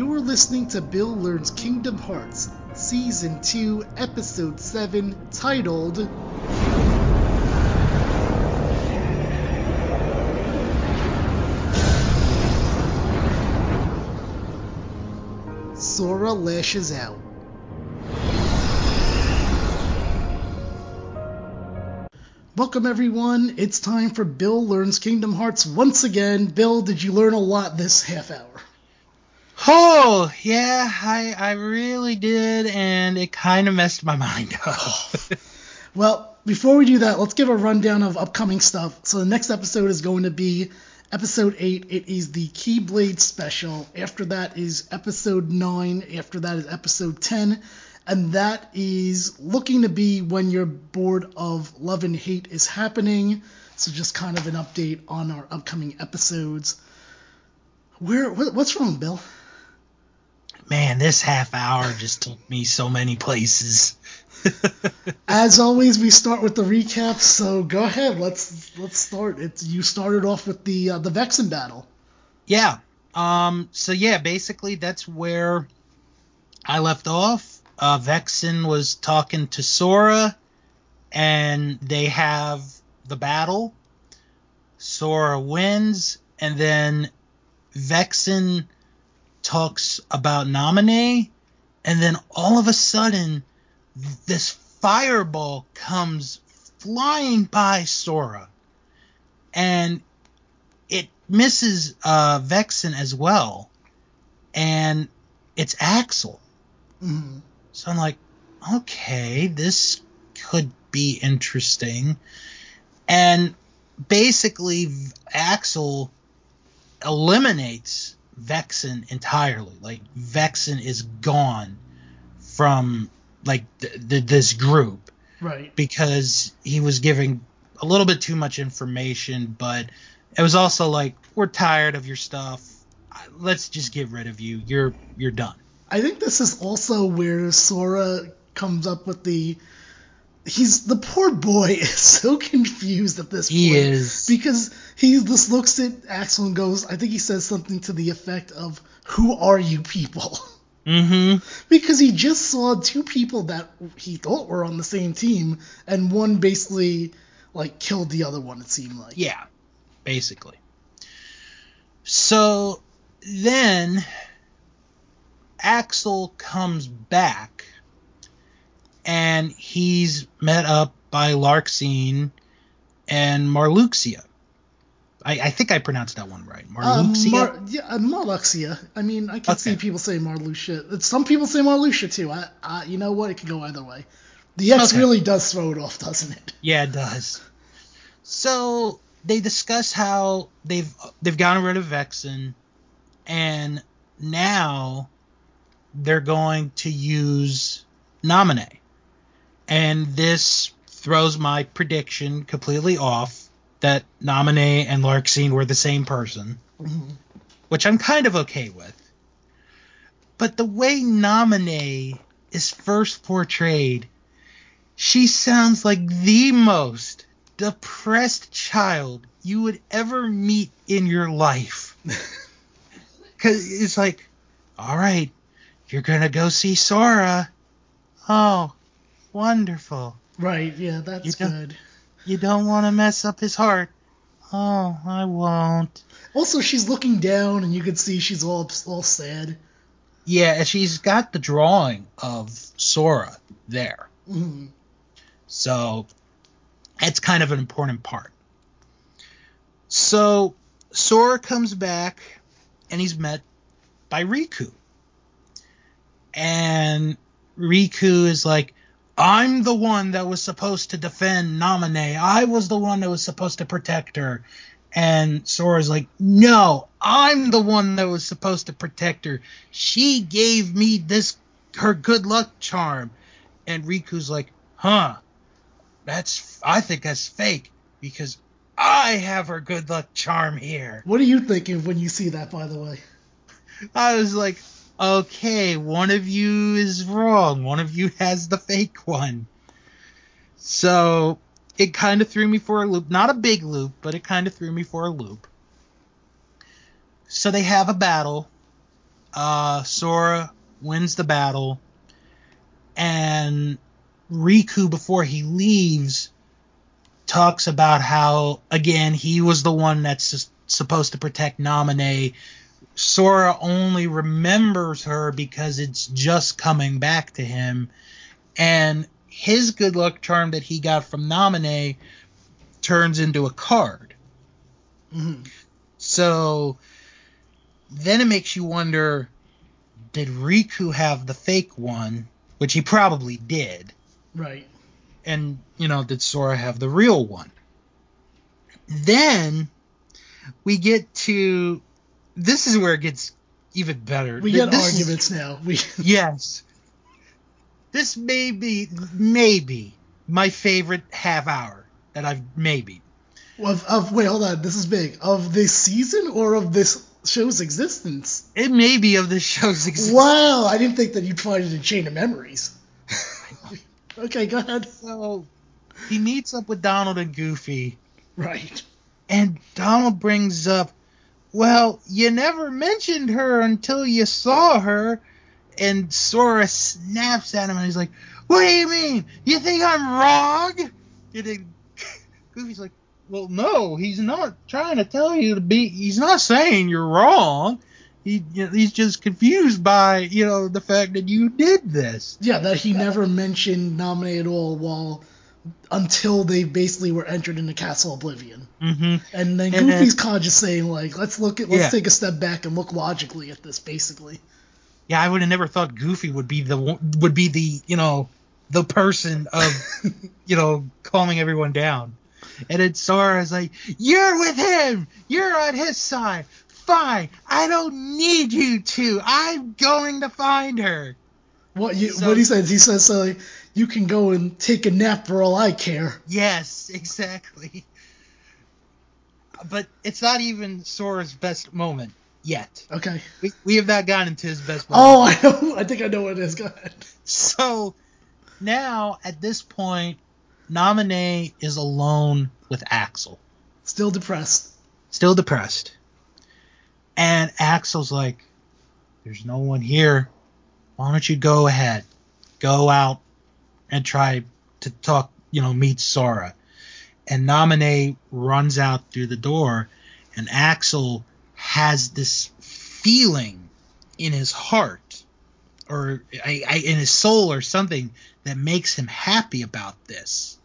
You're listening to Bill Learns Kingdom Hearts, Season 2, Episode 7, titled Sora Lashes Out. Welcome everyone. It's time for Bill Learns Kingdom Hearts once again. Bill, did you learn a lot this half hour? Oh, yeah, I I really did and it kind of messed my mind up. Well, before we do that, let's give a rundown of upcoming stuff. So the next episode is going to be episode 8. It is the Keyblade special. After that is episode 9. After that is episode 10. And that is looking to be when your board of love and hate is happening. So just kind of an update on our upcoming episodes. Where what's wrong, Bill? Man, this half hour just took me so many places. As always, we start with the recap. So go ahead. Let's let's start. It's you started off with the uh, the Vexen battle. yeah. Um so yeah, basically that's where I left off. Uh Vexen was talking to Sora and they have the battle. Sora wins and then Vexen talks about Naminé and then all of a sudden this fireball comes flying by Sora. And it misses uh, Vexen as well. And it's Axel. Mhm. so I'm like okay this could be interesting. And basically Axel eliminates Vexen entirely like Vexen is gone from like th- th- this group Right. because he was giving a little bit too much information, but it was also like we're tired of your stuff. Let's just get rid of you. You're you're done. I think this is also where Sora comes up with the. He's the poor boy is so confused at this He point is. because he just looks at Axel and goes. I think he says something to the effect of, "Who are you people?" Mm-hmm. because he just saw two people that he thought were on the same team, and one basically like killed the other one. It seemed like. Yeah, basically. So then Axel comes back and he's met up by Larxene and Marluxia. I, I think I pronounced that one right. Marluxia? Mar- yeah, uh, Marluxia. I mean, I can see Okay. people say Marluxia. Some people say Marluxia too. I, I, you know what? It could go either way. The X Okay. really does throw it off, doesn't it? Yeah, it does. So they discuss how they've they've gotten rid of Vexen, and now they're going to use Naminé, and this throws my prediction completely off that Naminé and Larxene were the same person, mm-hmm. which I'm kind of okay with. But the way Naminé is first portrayed she sounds like the most depressed child you would ever meet in your life. Cause it's like, all right, you're gonna go see Sora. Oh, wonderful. Right. Yeah, that's You good. You don't want to mess up his heart. Oh, I won't. Also, she's looking down, and you can see she's all all sad. Yeah, and she's got the drawing of Sora there. Mhm. So it's kind of an important part. So Sora comes back and he's met by Riku. And Riku is like, I'm the one that was supposed to defend Naminé. I was the one that was supposed to protect her. And Sora's like, No, I'm the one that was supposed to protect her. She gave me this her good luck charm. And Riku's like, Huh, that's I think that's fake because I have her good luck charm here. What are you thinking when you see that? By the way. I was like, okay, one of you is wrong. One of you has the fake one. So it kind of threw me for a loop. Not a big loop, but it kind of threw me for a loop. So they have a battle, uh, Sora wins the battle, and Riku, before he leaves, talks about how again he was the one that's supposed to protect Naminé. Sora only remembers her because it's just coming back to him, and his good luck charm that he got from Naminé turns into a card. Mhm. So then it makes you wonder did Riku have the fake one, which he probably did, Right. and you know, did Sora have the real one? Then we get to this is where it gets even better. We get this is- arguments now. We yes. This may be maybe my favorite half hour that I've maybe. of, of wait, hold on. This is big. Of this season or of this show's existence? It may be of this show's existence. Wow, I didn't think that you'd find it in Chain of Memories. okay, go ahead. So he meets up with Donald and Goofy, Right. and Donald brings up, "Well, you never mentioned her until you saw her." And Sora snaps at him, and he's like, "What do you mean? You think I'm wrong?" And then Goofy's like, "Well, no, he's not trying to tell you to be. He's not saying you're wrong. He, he's just confused by, you know, the fact that you did this." Yeah, that he never mentioned Naminé at all while until they basically were entered into Castle Oblivion. Mm-hmm. And then And Goofy's kind of just saying like, let's look at let's Yeah. take a step back and look logically at this basically. Yeah, I would have never thought Goofy would be the one- would be the you know the person of you know calming everyone down, and then Sora's like, "You're with him. You're on his side. Fine. I don't need you to. I'm going to find her." What you So- what he says, he says so like, you can go and take a nap for all I care. Yes, exactly. But it's not even Sora's best moment yet. Okay. We, we have not gotten to his best moment. Oh, I know. I think I know what it is. Go ahead. So now at this point, Naminé is alone with Axel, Still depressed. still depressed. And Axel's like, There's no one here. Why don't you go ahead? Go out and try to talk, you know, meet Sora. And Naminé runs out through the door, and Axel has this feeling in his heart or I, I, in his soul or something that makes him happy about this,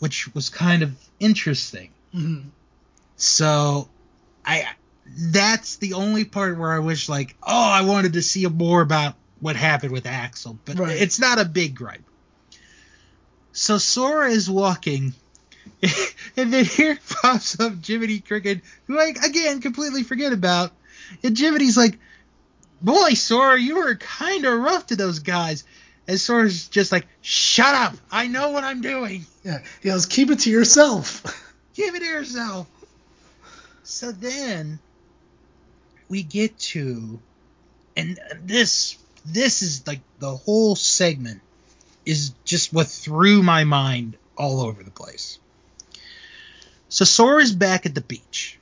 which was kind of interesting. hmm So I that's the only part where I wish like, oh, I wanted to see more about what happened with Axel, but Right. it's not a big gripe. So Sora is walking, and then here pops up Jiminy Cricket, who I again completely forget about. And Jiminy's like, "Boy, Sora, you were kind of rough to those guys." And Sora's just like, "Shut up! I know what I'm doing." Yeah. He goes, keep it to yourself. Keep it to yourself. So then we get to, and this this is like the whole segment is just what threw my mind all over the place. So Sora's back at the beach,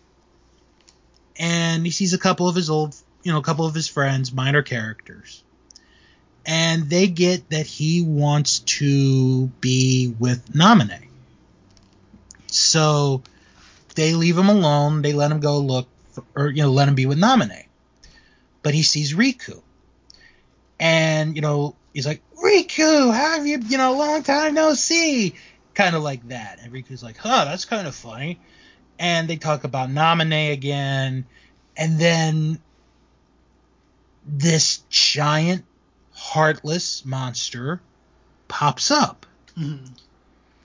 and he sees a couple of his old, you know, a couple of his friends, minor characters, and they get that he wants to be with Naminé. So they leave him alone. They let him go look, for, or you know, let him be with Naminé. But he sees Riku, and you know, he's like, Riku, how have you? You know, long time no see. Kind of like that. And Riku's like, huh, that's kind of funny. And they talk about Naminé again, and then this giant, heartless monster pops up Mhm.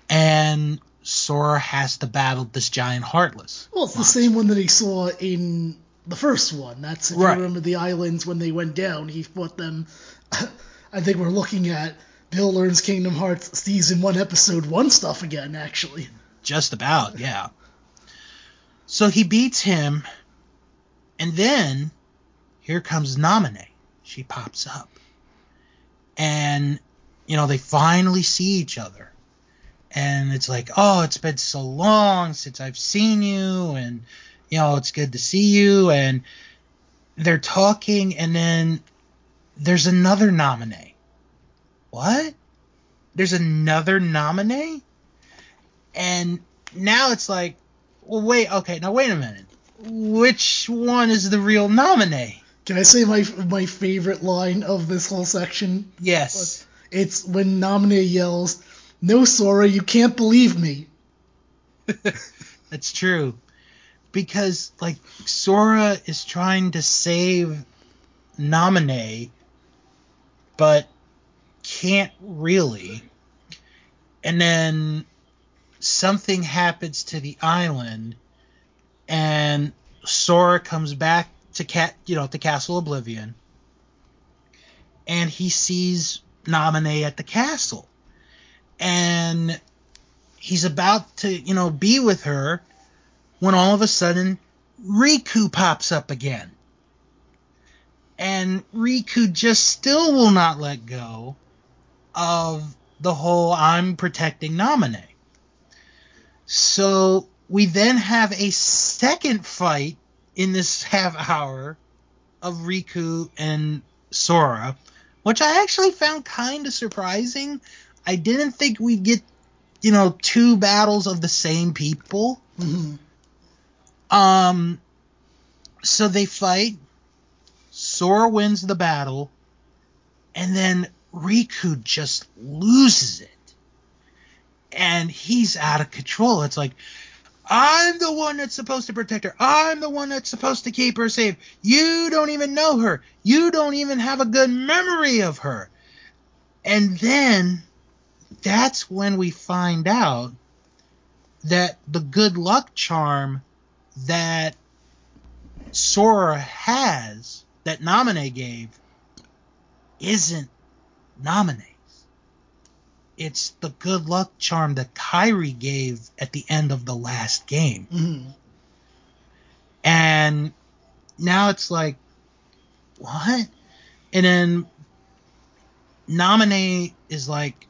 and Sora has to battle this giant heartless. Well, it's the same one that he saw in the first one. That's if Right. you remember the islands when they went down. He fought them. I think we're looking at Bill Learns Kingdom Hearts season one, episode one stuff again. Actually, Just about, yeah. So he beats him, and then here comes Naminé. She pops up. And, you know, they finally see each other. And it's like, oh, it's been so long since I've seen you, and, you know, it's good to see you. And they're talking, and then there's another Naminé. What? There's another Naminé? And now it's like, well, wait, okay, now wait a minute. Which one is the real Naminé? Can I say my my favorite line of this whole section? Yes. It's when Naminé yells, "No, Sora, you can't believe me." That's true. Because like Sora is trying to save Naminé, but can't really. And then something happens to the island, and Sora comes back to cat, you know, to Castle Oblivion, and he sees Naminé at the castle, and he's about to, you know, be with her, when all of a sudden Riku pops up again. And Riku just still will not let go of the whole I'm protecting Naminé. So we then have a second fight in this half hour of Riku and Sora, which I actually found kind of surprising. I didn't think we'd get, you know, two battles of the same people. Mm-hmm. Um, so they fight. Sora wins the battle, and then Riku just loses it, and he's out of control. It's like, I'm the one that's supposed to protect her. I'm the one that's supposed to keep her safe. You don't even know her. You don't even have a good memory of her. And then that's when we find out that the good luck charm that Sora has, that Naminé gave, isn't Naminé's. It's the good luck charm that Kairi gave at the end of the last game. Mhm. And now it's like, what? And then Naminé is like,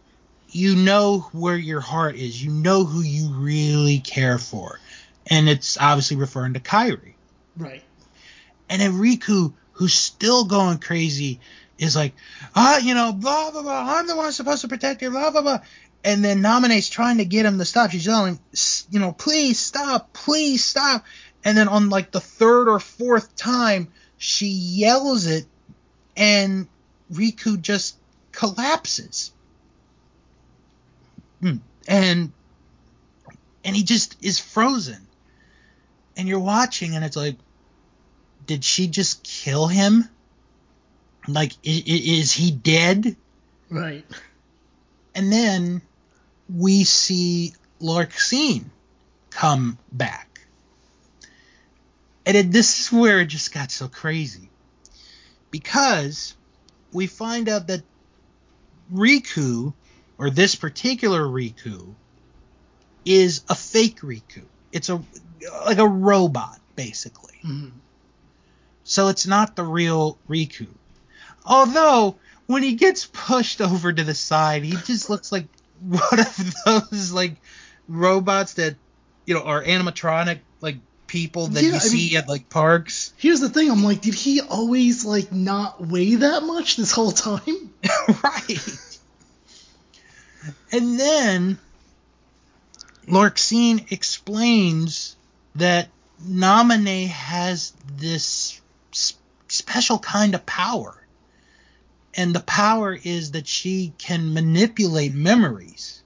you know where your heart is. You know who you really care for. And it's obviously referring to Kairi. Right. And then Riku, who's still going crazy, is like, ah, you know, blah, blah, blah. I'm the one supposed to protect you, blah, blah, blah. And then Naminé's trying to get him to stop. She's yelling, you know, please stop, please stop. And then on like the third or fourth time, she yells it, and Riku just collapses. Hmm. And and he just is frozen. And you're watching, and it's like, did she just kill him? Like, i- i- is he dead? Right. And then we see Larxene come back. And it, this is where it just got so crazy. Because we find out that Riku, or this particular Riku, is a fake Riku. It's a like a robot, basically. Mhm. So it's not the real Riku. Although when he gets pushed over to the side, he just looks like one of those like robots that you know are animatronic like people that Yeah, you I see mean- at like parks. Here's the thing. I'm like, did he always like not weigh that much this whole time? right. And then Larxene explains that Naminé has this s- special kind of power. And the power is that she can manipulate memories.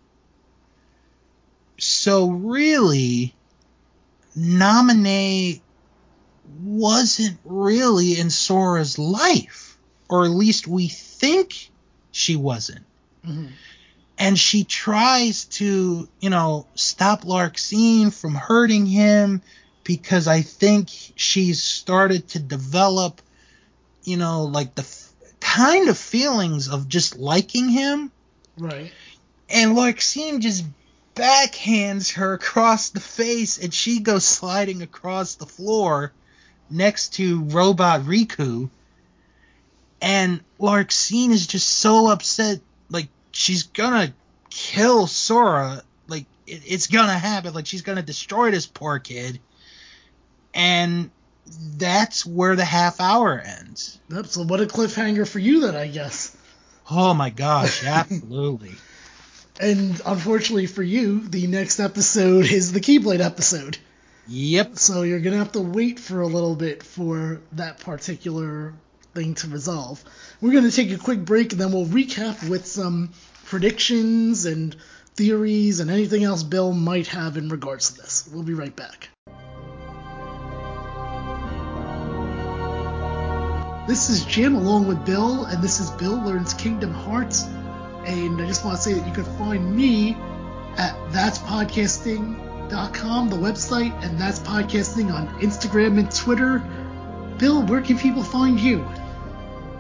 So really, Naminé wasn't really in Sora's life. Or at least we think she wasn't. Mhm. And she tries to, you know, stop Larxene from hurting him because I think she's started to develop, you know, like the f- kind of feelings of just liking him. Right. And Larxene just backhands her across the face and she goes sliding across the floor next to Robot Riku. And Larxene is just so upset, she's gonna kill Sora. Like it, it's gonna happen. Like she's gonna destroy this poor kid. And that's where the half hour ends. Yep, so what a cliffhanger for you then, I guess. Oh my gosh, absolutely. and unfortunately for you, the next episode is the Keyblade episode. Yep. So you're gonna have to wait for a little bit for that particular thing to resolve. We're gonna take a quick break and then we'll recap with some predictions and theories and anything else Bill might have in regards to this. We'll be right back. This is Jim along with Bill, and this is Bill Learns Kingdom Hearts. And I just want to say that you can find me at that'spodcasting.com, the website, and that's podcasting on Instagram and Twitter. Bill, where can people find you?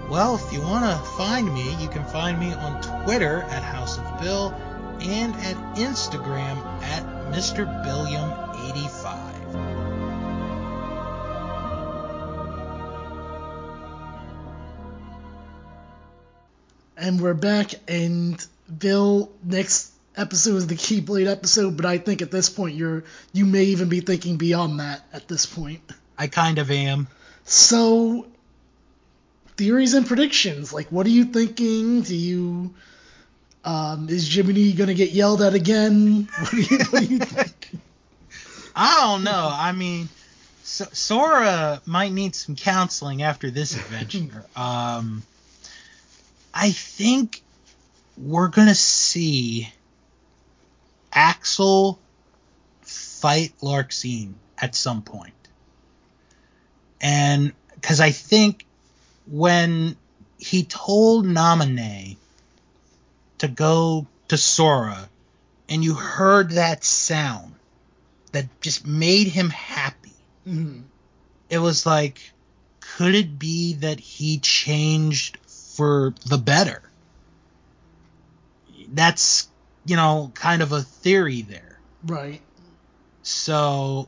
Well, if you want to find me, you can find me on Twitter at House of Bill and at Instagram at Mr. Billiam85. And we're back, and Bill, next episode is the Keyblade episode, but I think at this point you're you may even be thinking beyond that at this point. I kind of am. So theories and predictions. Like what are you thinking? Do you um, is Jiminy gonna get yelled at again? What do you, what do you think? I don't know. I mean, so, Sora might need some counseling after this adventure. um, I think we're gonna see Axel fight Larxene at some point, and because I think when he told Naminé to go to Sora, and you heard that sound that just made him happy. Mhm. It was like, could it be that he changed for the better? That's, you know, kind of a theory there. Right. So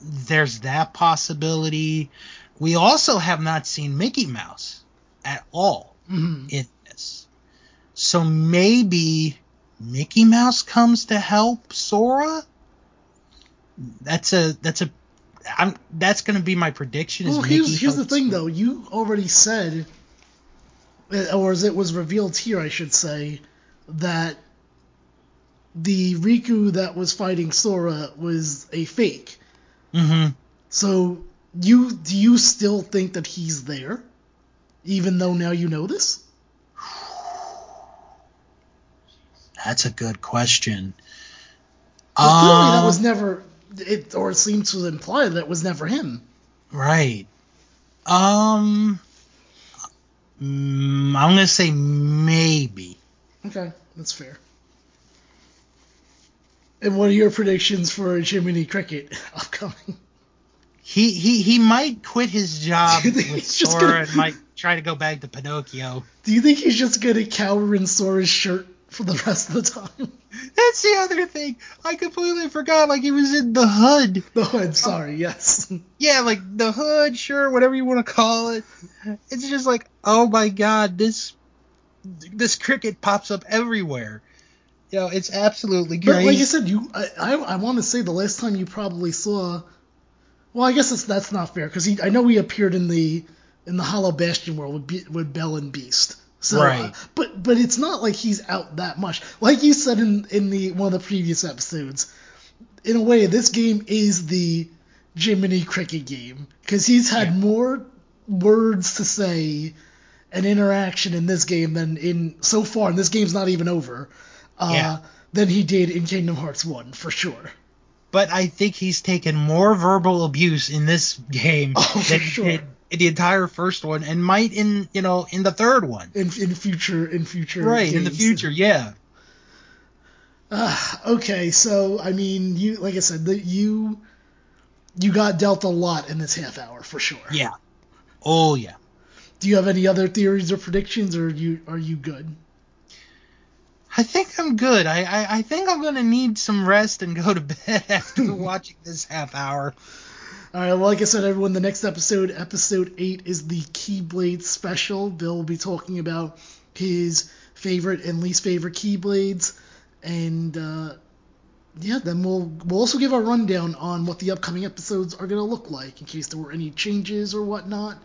there's that possibility. We also have not seen Mickey Mouse at all hmm in this. So maybe Mickey Mouse comes to help Sora. That's a that's a I'm that's gonna be my prediction. Is Well, here's here's the thing though. You already said, uh, or as it was revealed here, I should say, that the Riku that was fighting Sora was a fake. Mhm. So you do you still think that he's there, even though now you know this? That's a good question. But clearly that Um, was never it, or it seemed to imply that it was never him. right. Um, mm, I'm gonna say maybe. Okay, that's fair. And what are your predictions for Jiminy Cricket upcoming? He he he might quit his job Do you think with Sora gonna- and might try to go back to Pinocchio. Do you think he's just gonna cower in Sora's shirt for the rest of the time? That's the other thing. I completely forgot. Like he was in the hood. No, I'm sorry. Yes. Yeah, like the hood, sure, whatever you want to call it. It's just like, oh my god, this this cricket pops up everywhere. You know, it's absolutely great. But like you said, you I I, I want to say the last time you probably saw. Well, I guess that's that's not fair because I know he appeared in the in the Hollow Bastion world with, Be- with Belle and Beast. So, Right. uh, but but it's not like he's out that much. Like you said in in the one of the previous episodes, in a way, this game is the Jiminy Cricket game because he's had Yeah. more words to say and interaction in this game than in so far, and this game's not even over. Uh, Yeah. Than he did in Kingdom Hearts One for sure. But I think he's taken more verbal abuse in this game Oh, than he sure. did in the entire first one, and might in you know in the third one. In in future in future Right in the future, yeah. Ah, okay, so I mean, you like I said, that you you got dealt a lot in this half hour for sure. Yeah. Oh yeah. Do you have any other theories or predictions, or are you are you good? I think I'm good. I, I, I think I'm gonna need some rest and go to bed after watching this half hour. All right, well, like I said, everyone, the next episode, episode eight, is the Keyblade special. Bill will be talking about his favorite and least favorite Keyblades, and uh, yeah, then we'll we'll also give a rundown on what the upcoming episodes are gonna look like in case there were any changes or whatnot.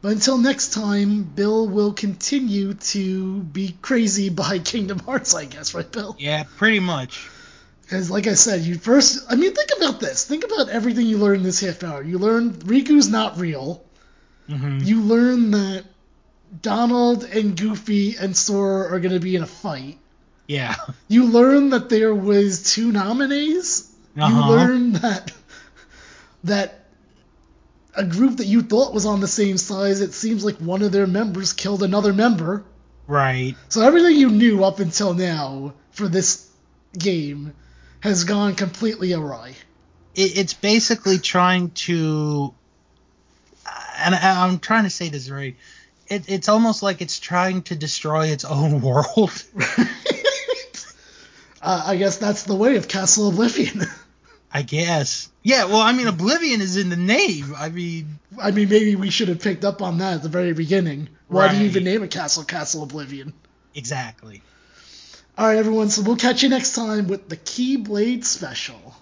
But until next time, Bill will continue to be crazy by Kingdom Hearts, I guess, right, Bill? Yeah, pretty much. Because, like I said, you first. I mean, think about this. Think about everything you learned this half hour. You learned Riku's not real. hmm You learn that Donald and Goofy and Sora are going to be in a fight. Yeah. You learn that there was two Naminés. You Uh-huh. learn that that a group that you thought was on the same size, it seems like one of their members killed another member. Right. So everything you knew up until now for this game has gone completely awry. It, it's basically trying to, and I, I'm trying to say this right. It, it's almost like it's trying to destroy its own world. uh, I guess that's the way of Castle Oblivion. I guess. Yeah. Well, I mean, Oblivion is in the name. I mean, I mean, maybe we should have picked up on that at the very beginning. Why do you even name a castle Castle Oblivion? exactly. All right, everyone. So we'll catch you next time with the Keyblade special.